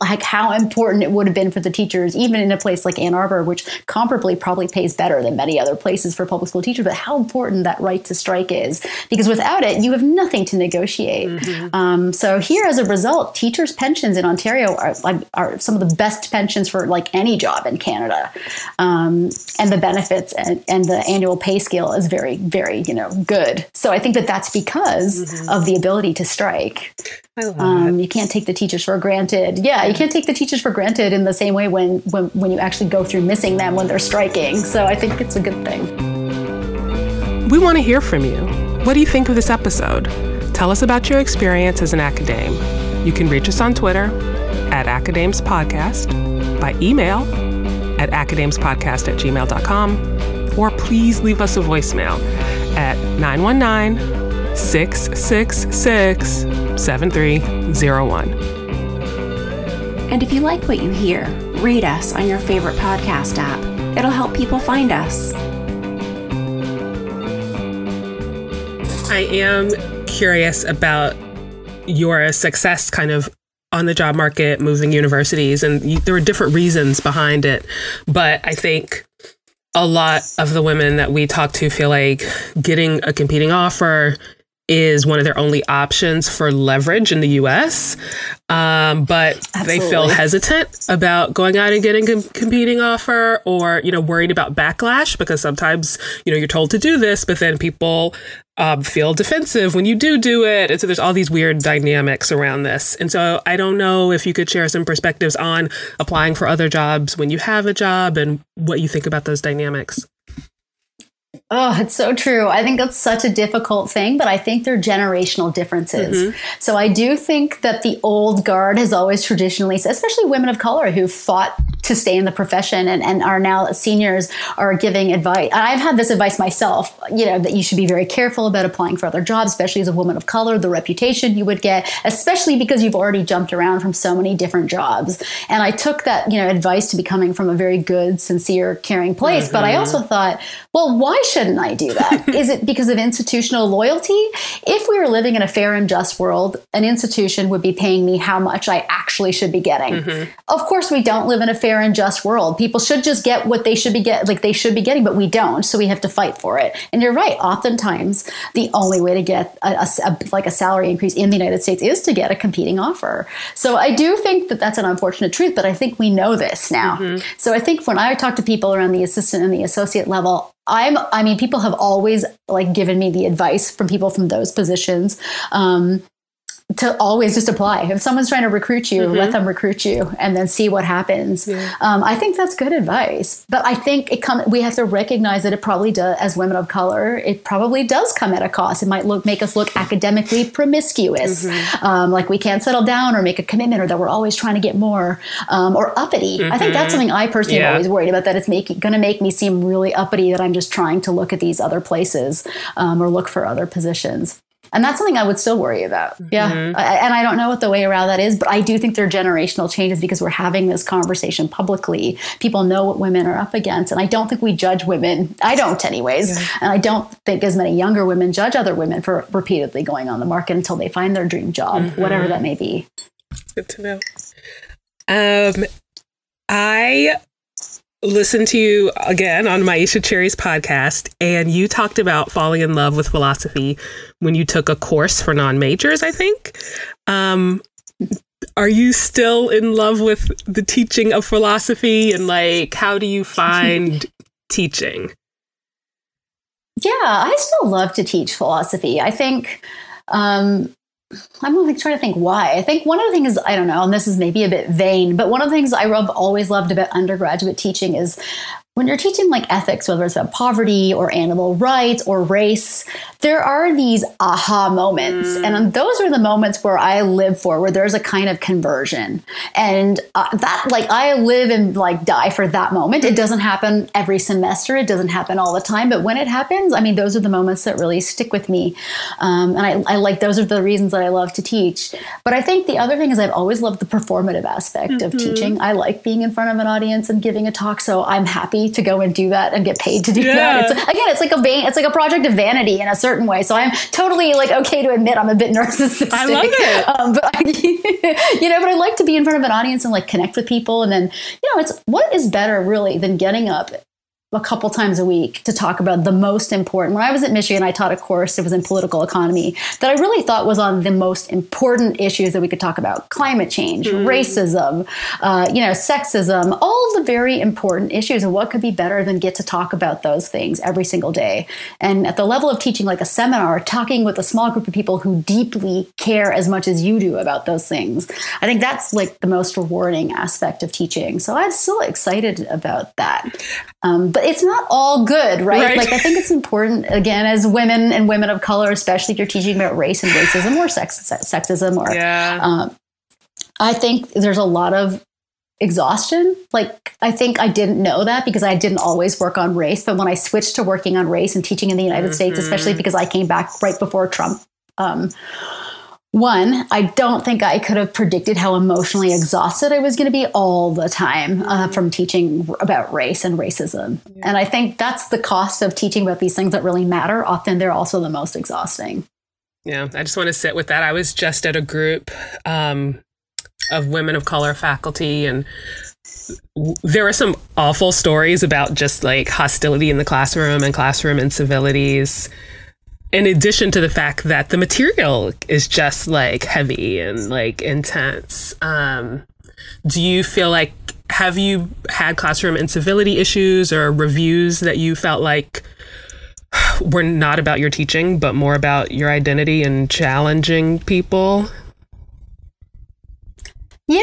like how important it would have been for the teachers, even in a place like Ann Arbor, which comparably probably pays better than many other places for public school teachers, but how important that right to strike is. Because without it, you have nothing to negotiate. Um, so here, as a result, teachers' pensions in Ontario are, are some of the best pensions for like any job in Canada. Um, and the benefits and, and the annual pay scale is very, very, you know, good. So I think that that's because of the ability to strike. I love Um, you can't take the teachers for granted. Yeah, you can't take the teachers for granted in the same way when, when when you actually go through missing them when they're striking. So I think it's a good thing. We want to hear from you. What do you think of this episode? Tell us about your experience as an academe. You can reach us on Twitter at AcaDames Podcast, by email at acadamespodcast at gmail.com, or please leave us a voicemail at 919 666 7301. And if you like what you hear, rate us on your favorite podcast app. It'll help people find us. I am curious about your success kind of on the job market, moving universities, and you, there were different reasons behind it. But I think a lot of the women that we talk to feel like getting a competing offer is one of their only options for leverage in the US. Um, but they feel hesitant about going out and getting a competing offer or, you know, worried about backlash because sometimes, you know, you're told to do this, but then people um, feel defensive when you do do it. And so there's all these weird dynamics around this. And so I don't know if you could share some perspectives on applying for other jobs when you have a job and what you think about those dynamics. Oh, it's so true. I think that's such a difficult thing, but I think they're generational differences. Mm-hmm. So I do think that the old guard has always traditionally, especially women of color who fought to stay in the profession and, and are now seniors are giving advice. I've had this advice myself, you know, that you should be very careful about applying for other jobs, especially as a woman of color, the reputation you would get, especially because you've already jumped around from so many different jobs. And I took that, you know, advice to be coming from a very good, sincere, caring place. But I mm-hmm. also thought, well, why should shouldn't I do that? Is it because of institutional loyalty? If we were living in a fair and just world, an institution would be paying me how much I actually should be getting. Mm-hmm. Of course, we don't live in a fair and just world. People should just get what they should be get like they should be getting, but we don't. So we have to fight for it. And you're right. Oftentimes, the only way to get a, a- a- like a salary increase in the United States is to get a competing offer. So I do think that that's an unfortunate truth, but I think we know this now. Mm-hmm. So I think when I talk to people around the assistant and the associate level, I'm, I mean, people have always like given me the advice from people from those positions. Um, to always just apply. If someone's trying to recruit you, let them recruit you, and then see what happens. Um, I think that's good advice. But I think it come. We have to recognize that it probably does, as women of color, it probably does come at a cost. It might look make us look academically promiscuous, um, like we can't settle down or make a commitment, or that we're always trying to get more, um, or uppity. I think that's something I personally am Yeah. always worried about. That it's making going to make me seem really uppity. That I'm just trying to look at these other places um, or look for other positions. And that's something I would still worry about. Yeah. I, and I don't know what the way around that is, but I do think there are generational changes because we're having this conversation publicly. People know what women are up against. And I don't think we judge women. I don't, anyways. And I don't think as many younger women judge other women for repeatedly going on the market until they find their dream job, whatever that may be. Good to know. Um, I listened to you again on Myisha Cherry's podcast, and you talked about falling in love with philosophy when you took a course for non majors, I think. Um, are you still in love with the teaching of philosophy? And like, how do you find teaching? Yeah, I still love to teach philosophy. I think um, I'm trying to think why. I think one of the things I don't know, and this is maybe a bit vain, but one of the things I have always loved about undergraduate teaching is when you're teaching like ethics, whether it's about poverty or animal rights or race, there are these aha moments. And those are the moments where I live for, where there's a kind of conversion. And uh, that, like, I live and like die for that moment. It doesn't happen every semester, it doesn't happen all the time. But when it happens, I mean, those are the moments that really stick with me. Um, and I, I like those are the reasons that I love to teach. But I think the other thing is I've always loved the performative aspect of teaching. I like being in front of an audience and giving a talk. So I'm happy to go and do that and get paid to do Yeah. that. It's, again, it's like a vain, it's like a project of vanity in a certain way. So I'm totally like okay to admit I'm a bit narcissistic. I love it. Um, but I, you know, but I like to be in front of an audience and like connect with people. And then, you know, it's what is better really than getting up a couple times a week to talk about the most important. When I was at Michigan, I taught a course, it was in political economy, that I really thought was on the most important issues that we could talk about climate change, racism, uh, you know, sexism, all the very important issues. And what could be better than get to talk about those things every single day? And at the level of teaching like a seminar, talking with a small group of people who deeply care as much as you do about those things, I think that's like the most rewarding aspect of teaching. So I'm still excited about that. Um, but it's not all good, right? Right. Like I think it's important again as women and women of color, especially if you're teaching about race and racism or sex, sexism or Yeah. um, I think there's a lot of exhaustion. Like, I think I didn't know that because I didn't always work on race. But when I switched to working on race and teaching in the United States, especially because I came back right before Trump um, won, I don't think I could have predicted how emotionally exhausted I was going to be all the time uh, from teaching about race and racism. And I think that's the cost of teaching about these things that really matter. Often they're also the most exhausting. Yeah, I just want to sit with that. I was just at a group um, of women of color faculty, and w- there were some awful stories about just like hostility in the classroom and classroom incivilities. In addition to the fact that the material is just like heavy and like intense. Um, do you feel like have you had classroom incivility issues or reviews that you felt like were not about your teaching, but more about your identity and challenging people. Yeah,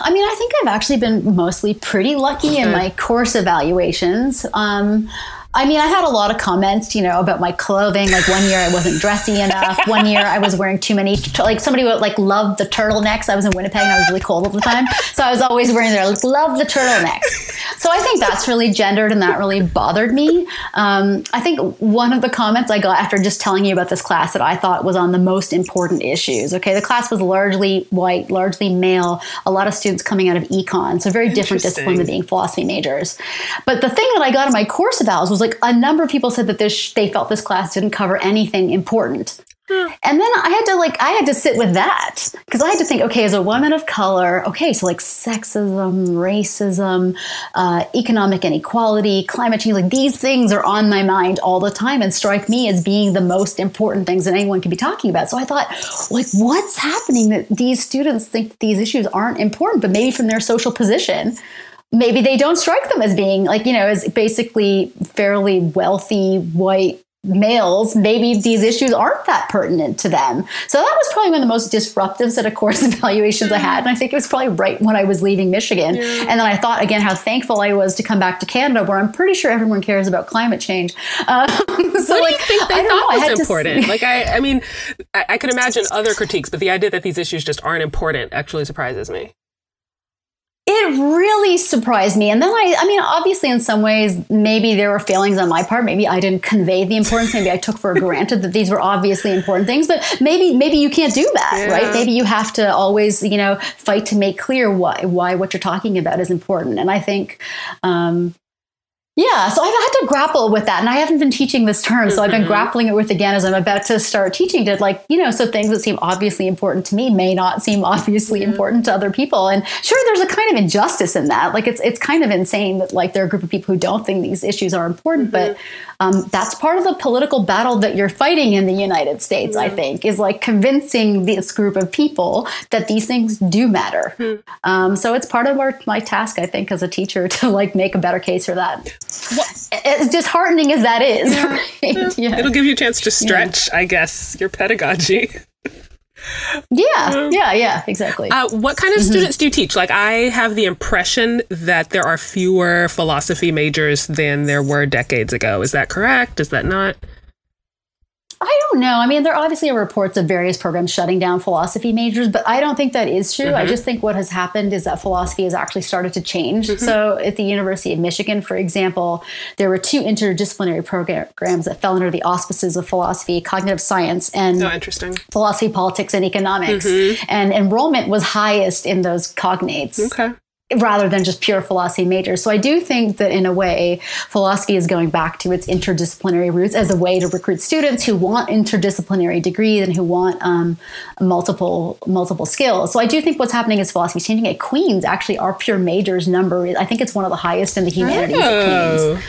I mean, I think I've actually been mostly pretty lucky in my course evaluations. Um, I mean, I had a lot of comments, you know, about my clothing. Like one year I wasn't dressy enough. One year I was wearing too many. Like somebody would like love the turtlenecks. I was in Winnipeg and I was really cold all the time, so I was always wearing their like love the turtlenecks. So I think that's really gendered and that really bothered me. Um, I think one of the comments I got after just telling you about this class that I thought was on the most important issues. Okay, the class was largely white, largely male, a lot of students coming out of econ, so very different discipline than being philosophy majors. But the thing that I got in my course evals was like a number of people said that this they felt this class didn't cover anything important. And then I had to like I had to sit with that because I had to think, okay, as a woman of color, okay, so like sexism, racism, uh, economic inequality, climate change, like these things are on my mind all the time and strike me as being the most important things that anyone could be talking about. So I thought, like, what's happening that these students think these issues aren't important, but maybe from their social position, maybe they don't strike them as being like you know as basically fairly wealthy white males maybe these issues aren't that pertinent to them. So that was probably one of the most disruptive set of course evaluations i had. And i think it was probably right when i was leaving michigan. And then i thought again how thankful i was to come back to canada where i'm pretty sure everyone cares about climate change. Um, so what do you think they I don't know, thought was to- important? like, I, I mean, I, I can imagine other critiques, but the idea that these issues just aren't important actually surprises me. It really surprised me. And then i i mean obviously in some ways maybe there were failings on my part. Maybe i didn't convey the importance. Maybe i took for granted that these were obviously important things but maybe maybe you can't do that Yeah. right? Maybe you have to always you know fight to make clear why why what you're talking about is important. And i think um yeah, so I've had to grapple with that, and I haven't been teaching this term, so I've been grappling it with again as I'm about to start teaching. it. like, you know, so things that seem obviously important to me may not seem obviously important to other people, and sure, there's a kind of injustice in that. Like, it's it's kind of insane that like there are a group of people who don't think these issues are important, but um, that's part of the political battle that you're fighting in the United States. I think is like convincing this group of people that these things do matter. Um, so it's part of our, my task, I think, as a teacher to like make a better case for that as disheartening as that is. right? Yeah. It'll give you a chance to stretch, I guess, your pedagogy. yeah, yeah, yeah, exactly. Uh, what kind Mm-hmm. of students do you teach? Like, I have the impression that there are fewer philosophy majors than there were decades ago. Is that correct? Is that not? I don't know. I mean, there obviously are reports of various programs shutting down philosophy majors, but I don't think that is true. I mm-hmm. just think what has happened is that philosophy has actually started to change. Mm-hmm. So, at the University of Michigan, for example, there were two interdisciplinary programs that fell under the auspices of philosophy, cognitive science, and Oh, interesting. philosophy, politics, and economics. Mm-hmm. And enrollment was highest in those cognates. Okay. Rather than just pure philosophy majors. So I do think that in a way, philosophy is going back to its interdisciplinary roots as a way to recruit students who want interdisciplinary degrees and who want um, multiple multiple skills. So I do think what's happening is philosophy is changing. At Queens, actually, our pure majors number I think it's one of the highest in the humanities at Queens.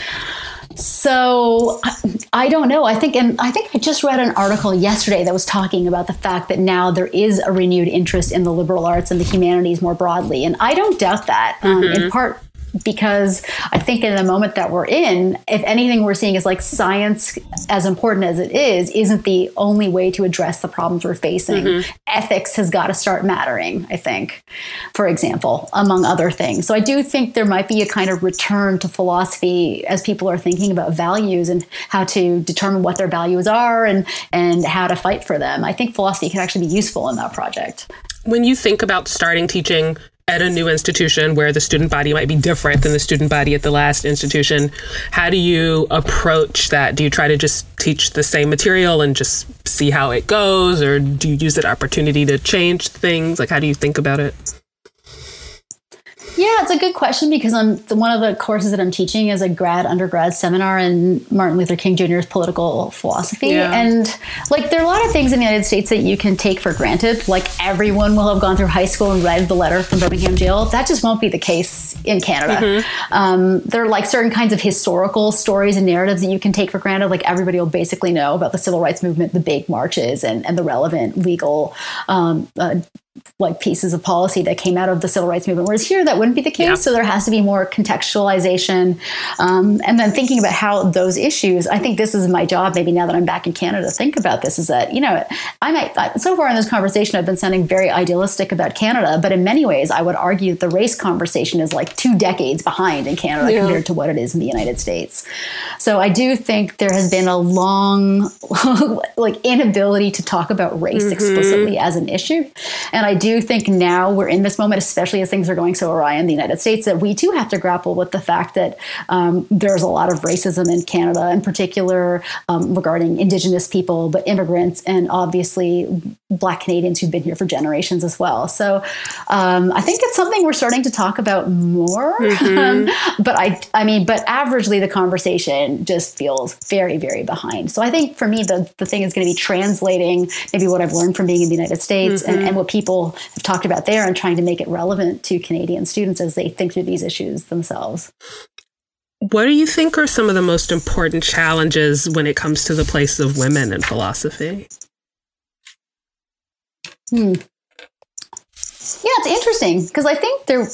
So I- I don't know. I think, and I think I just read an article yesterday that was talking about the fact that now there is a renewed interest in the liberal arts and the humanities more broadly, and I don't doubt that. Um, in part because I think in the moment that we're in, if anything we're seeing is like science, as important as it is, isn't the only way to address the problems we're facing. Mm-hmm. Ethics has got to start mattering, I think, for example, among other things. So I do think there might be a kind of return to philosophy as people are thinking about values and how to determine what their values are and, and how to fight for them. I think philosophy can actually be useful in that project. when you think about starting teaching at a new institution where the student body might be different than the student body at the last institution, how do you approach that? Do you try to just teach the same material and just see how it goes, or do you use that opportunity to change things? Like, how do you think about it? Yeah, it's a good question because I'm one of the courses that I'm teaching is a grad undergrad seminar in Martin Luther King Jr.'s political philosophy. Yeah. And like there are a lot of things in the United States that you can take for granted. Like everyone will have gone through high school and read the letter from Birmingham jail. That just won't be the case in Canada. Um, there are like certain kinds of historical stories and narratives that you can take for granted. Like everybody will basically know about the civil rights movement, the big marches, and, and the relevant legal um, uh, like pieces of policy that came out of the civil rights movement. Whereas here, that wouldn't be the case. Yeah. So there has to be more contextualization. Um, and then thinking about how those issues, I think this is my job, maybe now that I'm back in Canada, think about this is that, you know, I might, I- so far in this conversation, I've been sounding very idealistic about Canada, but in many ways, I would argue that the race conversation is like two decades behind in Canada Yeah. compared to what it is in the United States. So I do think there has been a long, like, inability to talk about race explicitly as an issue. And And I do think now we're in this moment, especially as things are going so awry in the United States, that we too have to grapple with the fact that um, there's a lot of racism in Canada, in particular um, regarding Indigenous people, but immigrants, and obviously Black Canadians who've been here for generations as well. So um, I think it's something we're starting to talk about more. Um, but I, I mean, but averagely the conversation just feels very, very behind. So I think for me, the, the thing is going to be translating maybe what I've learned from being in the United States and, and what people have talked about there and trying to make it relevant to Canadian students as they think through these issues themselves. What do you think are some of the most important challenges when it comes to the place of women in philosophy? Hmm. Yeah, it's interesting because I think there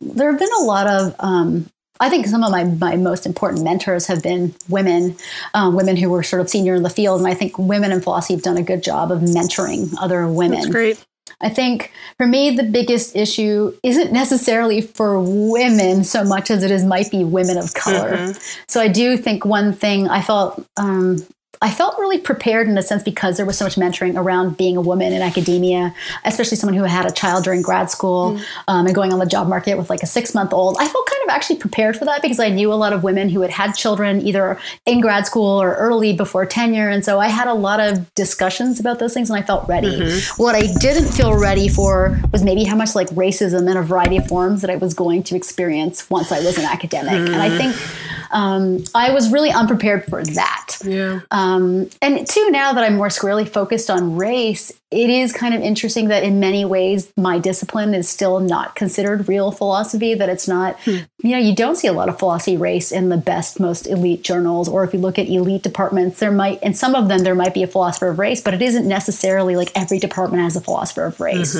there have been a lot of. Um, I think some of my, my most important mentors have been women, um, women who were sort of senior in the field, and I think women in philosophy have done a good job of mentoring other women. That's great. I think for me, the biggest issue isn't necessarily for women so much as it is might be women of color. So I do think one thing I felt um, I felt really prepared in a sense because there was so much mentoring around being a woman in academia, especially someone who had a child during grad school mm-hmm. um, and going on the job market with like a six month old. I felt kind of actually prepared for that because I knew a lot of women who had had children either in grad school or early before tenure. And so I had a lot of discussions about those things and I felt ready. Mm-hmm. What I didn't feel ready for was maybe how much like racism in a variety of forms that I was going to experience once I was an academic. And I mm. think um, I was really unprepared for that. Yeah. Um, and two, now that I'm more squarely focused on race, it is kind of interesting that in many ways my discipline is still not considered real philosophy, that it's not, you know, you don't see a lot of philosophy race in the best, most elite journals. Or if you look at elite departments, there might, in some of them, there might be a philosopher of race, but it isn't necessarily like every department has a philosopher of race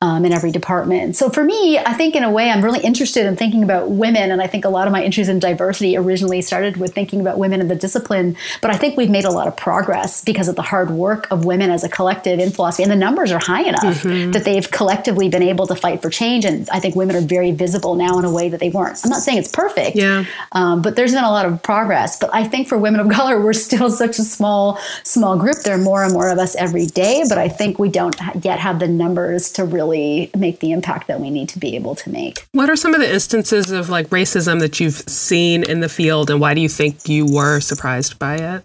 um, in every department. So for me, I think in a way, I'm really interested in thinking about women. And I think a lot of my interest in diversity originally started with thinking about women in the discipline. But I think we've made a lot of progress because of the hard work of women as a collective in philosophy. And the numbers are high enough that they've collectively been able to fight for change. And I think women are very visible now in a way that they weren't. I'm not saying it's perfect, Yeah. um, but there's been a lot of progress. But I think for women of color, we're still such a small, small group. There are more and more of us every day, but I think we don't yet have the numbers to really make the impact that we need to be able to make. What are some of the instances of like racism that you've seen in the field, and why do you think you were surprised by it?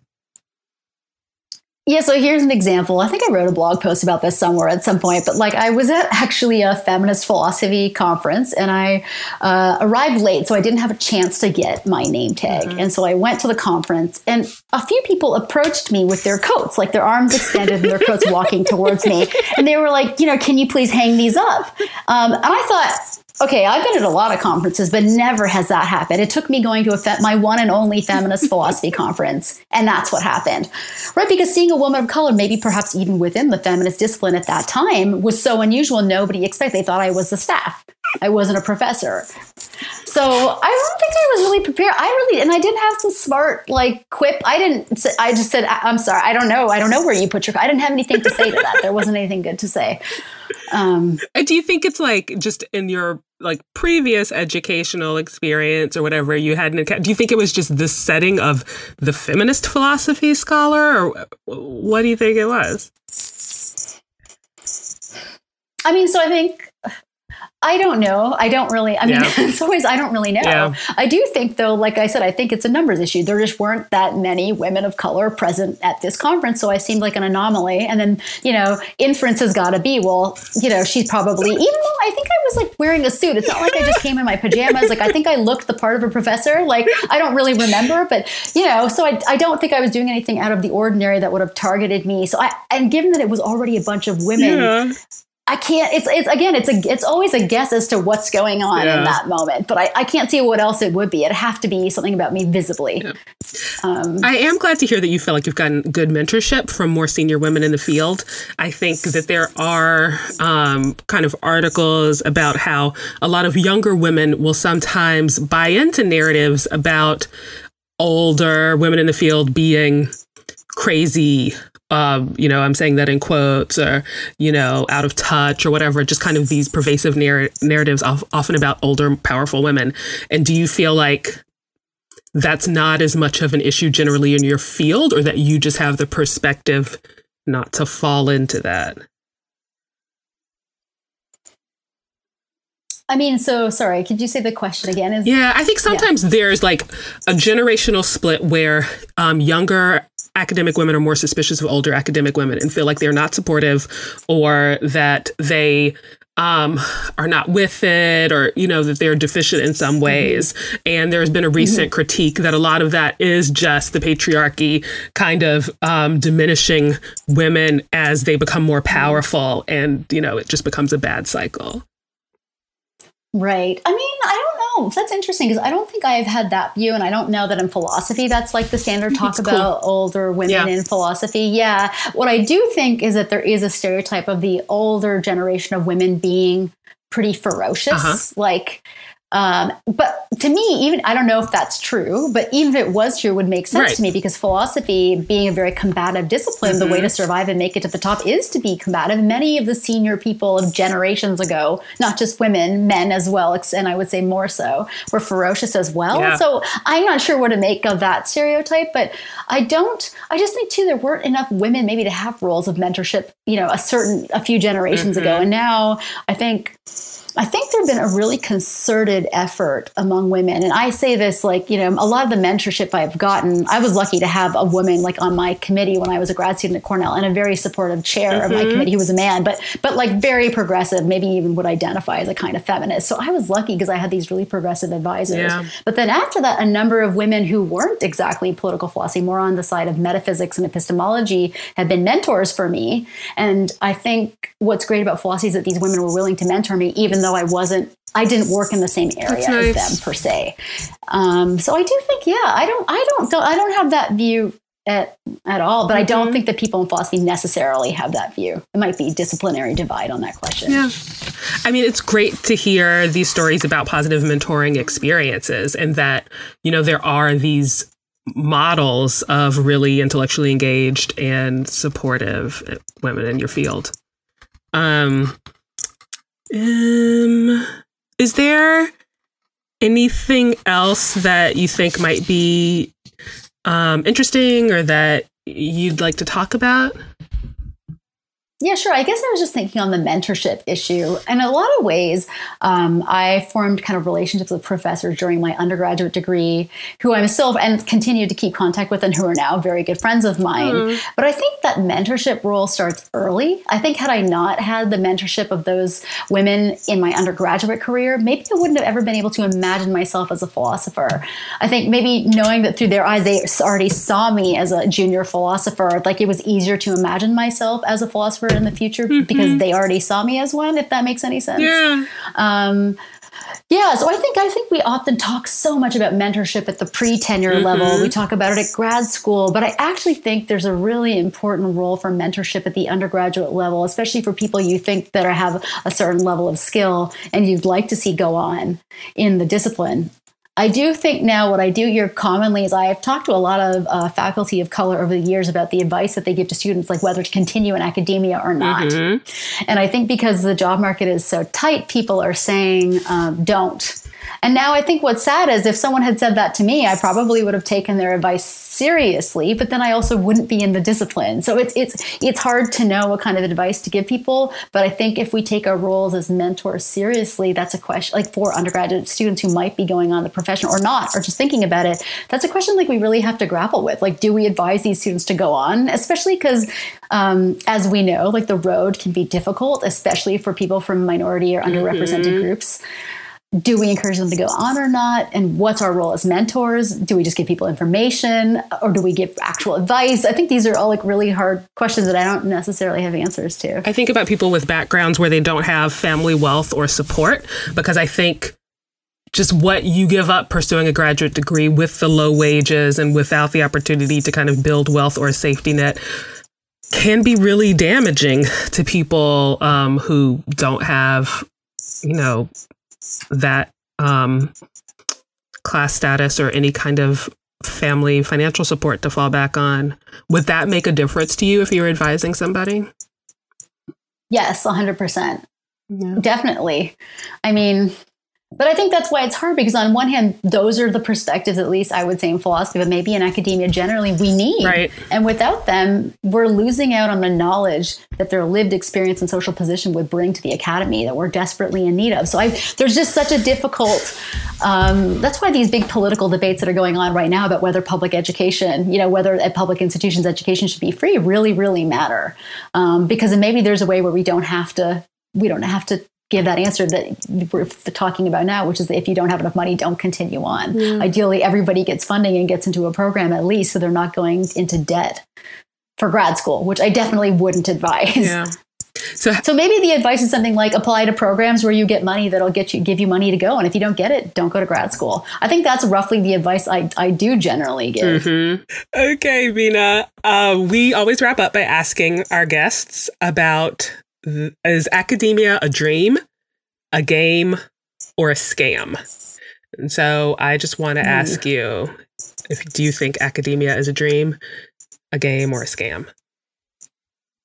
Yeah, so here's an example. I think I wrote a blog post about this somewhere at some point, but like I was at actually a feminist philosophy conference and I uh, arrived late, so I didn't have a chance to get my name tag. And so I went to the conference and a few people approached me with their coats, like their arms extended and their coats walking towards me. And they were like, you know, can you please hang these up? Um, and I thought, Okay, I've been at a lot of conferences, but never has that happened. It took me going to a fe- my one and only feminist philosophy conference, and that's what happened, right? Because seeing a woman of color, maybe perhaps even within the feminist discipline at that time, was so unusual. Nobody expected. They thought I was the staff. I wasn't a professor. So I don't think I was really prepared. I really, and I didn't have some smart like quip. I didn't. I just said, "I'm sorry. I don't know. I don't know where you put your." I didn't have anything to say to that. There wasn't anything good to say. Um, And do you think it's like just in your like previous educational experience or whatever you had? In, do you think it was just the setting of the feminist philosophy scholar, or what do you think it was? I mean, so I think I don't know. I don't really. I mean, Yeah. it's always I don't really know. Yeah. I do think though, like I said, I think it's a numbers issue. There just weren't that many women of color present at this conference, so I seemed like an anomaly. And then you know, inference has got to be, well, you know, she's probably even though I think I was like wearing a suit. It's not like I just came in my pajamas. Like I think I looked the part of a professor. Like I don't really remember, but you know, so I, I don't think I was doing anything out of the ordinary that would have targeted me. So I and given that it was already a bunch of women. Yeah. I can't. It's it's again. It's a. It's always a guess as to what's going on Yeah. in that moment. But I, I can't see what else it would be. It'd have to be something about me visibly. Um, I am glad to hear that you feel like you've gotten good mentorship from more senior women in the field. I think that there are um, kind of articles about how a lot of younger women will sometimes buy into narratives about older women in the field being crazy. Um, you know, I'm saying that in quotes, or you know, out of touch, or whatever. Just kind of these pervasive narr- narratives, of, often about older, powerful women. And do you feel like that's not as much of an issue generally in your field, or that you just have the perspective not to fall into that? I mean, so sorry. Could you say the question again? Is Yeah, I think sometimes there's like a generational split where um, younger academic women are more suspicious of older academic women and feel like they're not supportive or that they um, are not with it or, you know, that they're deficient in some ways. And there's been a recent critique that a lot of that is just the patriarchy kind of um, diminishing women as they become more powerful and, you know, it just becomes a bad cycle. Right. I mean, I. That's interesting because I don't think I've had that view, and I don't know that in philosophy that's like the standard talk That's cool. about older women Yeah. in philosophy. Yeah. What I do think is that there is a stereotype of the older generation of women being pretty ferocious. Uh-huh. Like, um, but to me, even I don't know if that's true, but even if it was true, it would make sense Right. to me because philosophy, being a very combative discipline, the way Mm-hmm. to survive and make it to the top is to be combative. Many of the senior people of generations ago, not just women, men as well, and I would say more so, were ferocious as well. Yeah. So I'm not sure what to make of that stereotype, but I don't. I just think too there weren't enough women maybe to have roles of mentorship. You know, a certain a few generations ago, and now I think. I think there's been a really concerted effort among women. And I say this like, you know, a lot of the mentorship I've gotten, I was lucky to have a woman like on my committee when I was a grad student at Cornell and a very supportive chair of my mm-hmm. committee who was a man, but but like very progressive, maybe even would identify as a kind of feminist. So I was lucky because I had these really progressive advisors. Yeah. But then after that, a number of women who weren't exactly political philosophy, more on the side of metaphysics and epistemology, have been mentors for me. And I think what's great about philosophy is that these women were willing to mentor me, even though I wasn't. I didn't work in the same area That's as them per se. Um, so I do think, yeah, I don't, I don't, I don't have that view at at all. But I don't Mm-hmm. think that people in philosophy necessarily have that view. It might be disciplinary divide on that question. Yeah. I mean, it's great to hear these stories about positive mentoring experiences and that, you know, there are these models of really intellectually engaged and supportive women in your field. Um, um is there anything else that you think might be um, interesting or that you'd like to talk about? Yeah, sure. I guess I was just thinking on the mentorship issue. In a lot of ways, um, I formed kind of relationships with professors during my undergraduate degree who I'm still and continue to keep contact with and who are now very good friends of mine. But I think that mentorship role starts early. I think had I not had the mentorship of those women in my undergraduate career, maybe I wouldn't have ever been able to imagine myself as a philosopher. I think maybe knowing that through their eyes, they already saw me as a junior philosopher, like it was easier to imagine myself as a philosopher in the future because they already saw me as one, if that makes any sense. Yeah. Um, yeah, so I think I think we often talk so much about mentorship at the pre-tenure level. We talk about it at grad school, but I actually think there's a really important role for mentorship at the undergraduate level, especially for people you think that have a certain level of skill and you'd like to see go on in the discipline. I do think now what I do hear commonly is I've talked to a lot of uh, faculty of color over the years about the advice that they give to students, like whether to continue in academia or not. And I think because the job market is so tight, people are saying um, don't. And now I think what's sad is if someone had said that to me, I probably would have taken their advice seriously, but then I also wouldn't be in the discipline. So it's it's it's hard to know what kind of advice to give people. But I think if we take our roles as mentors seriously, that's a question like for undergraduate students who might be going on the profession or not, or just thinking about it, that's a question like we really have to grapple with. Like, do we advise these students to go on? Especially because um, as we know, like the road can be difficult, especially for people from minority or underrepresented groups do we encourage them to go on or not? And what's our role as mentors? Do we just give people information or do we give actual advice? I think these are all like really hard questions that i don't necessarily have answers to. I think about people with backgrounds where they don't have family wealth or support because I think just what you give up pursuing a graduate degree with the low wages and without the opportunity to kind of build wealth or a safety net can be really damaging to people um, who don't have, you know, that um, class status or any kind of family financial support to fall back on. Would that make a difference to you if you're advising somebody? yes 100% Yeah. definitely i mean But I think that's why it's hard because on one hand, those are the perspectives, at least I would say in philosophy, but maybe in academia generally, we need. Right. And without them, we're losing out on the knowledge that their lived experience and social position would bring to the academy that we're desperately in need of. So I, there's just such a difficult. Um, that's why these big political debates that are going on right now about whether public education, you know, whether at public institutions education should be free, really, really matter. Um, because maybe there's a way where we don't have to. We don't have to give that answer that we're talking about now, which is that if you don't have enough money, don't continue on. Ideally, everybody gets funding and gets into a program at least, so they're not going into debt for grad school, which I definitely wouldn't advise. Yeah. So So maybe the advice is something like apply to programs where you get money that'll get you give you money to go, and if you don't get it, don't go to grad school. I think that's roughly the advice I, I do generally give. Okay, Meena. Uh, we always wrap up by asking our guests about th- is academia a dream, a game, or a scam? And so I just want to ask you if do you think academia is a dream, a game, or a scam?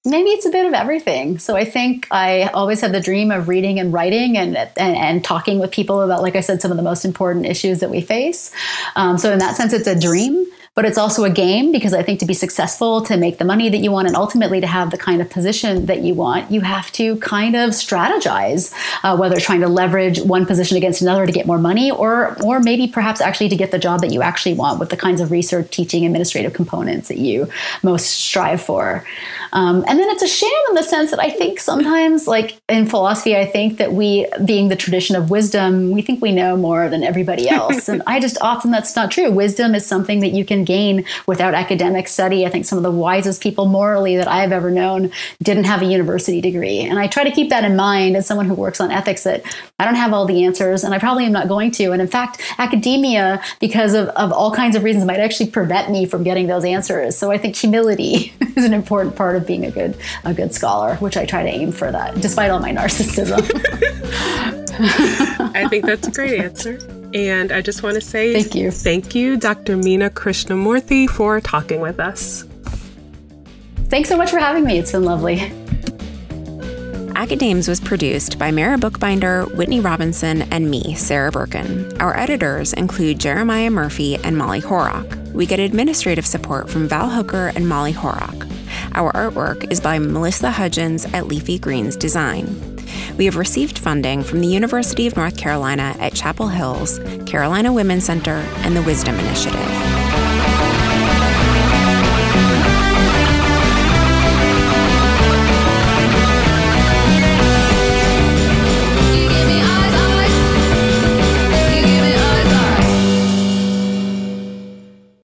maybe it's a bit of everything. So I think I always have the dream of reading and writing and and, and talking with people about, like I said, some of the most important issues that we face. Um, so in that sense, it's a dream. But it's also a game because I think to be successful, to make the money that you want, and ultimately to have the kind of position that you want, you have to kind of strategize, uh, whether trying to leverage one position against another to get more money, or or maybe perhaps actually to get the job that you actually want with the kinds of research, teaching, administrative components that you most strive for. Um, and then it's a sham in the sense that I think sometimes, like in philosophy, I think that we, being the tradition of wisdom, we think we know more than everybody else. and I just often that's not true. Wisdom is something that you can gain without academic study. I think some of the wisest people morally that I have ever known didn't have a university degree. And I try to keep that in mind as someone who works on ethics that I don't have all the answers and I probably am not going to. And in fact, academia, because of, of all kinds of reasons, might actually prevent me from getting those answers. So I think humility is an important part of being a good a good scholar, which I try to aim for that, despite all my narcissism. I think that's a great answer. And I just want to say Thank you. Thank you, Dr. Meena Krishnamurthy, for talking with us. Thanks so much for having me. It's been lovely. Acadames was produced by Mara Buchbinder, Whitney Robinson, and me, Sarah Birken. Our editors include Jeremiah Murphy and Molly Horak. We get administrative support from Val Hooker and Molly Horak. Our artwork is by Melissa Hudgens at Leafy Greens Design. We have received funding from the University of North Carolina at Chapel Hills, Carolina Women's Center, and the Wisdom Initiative.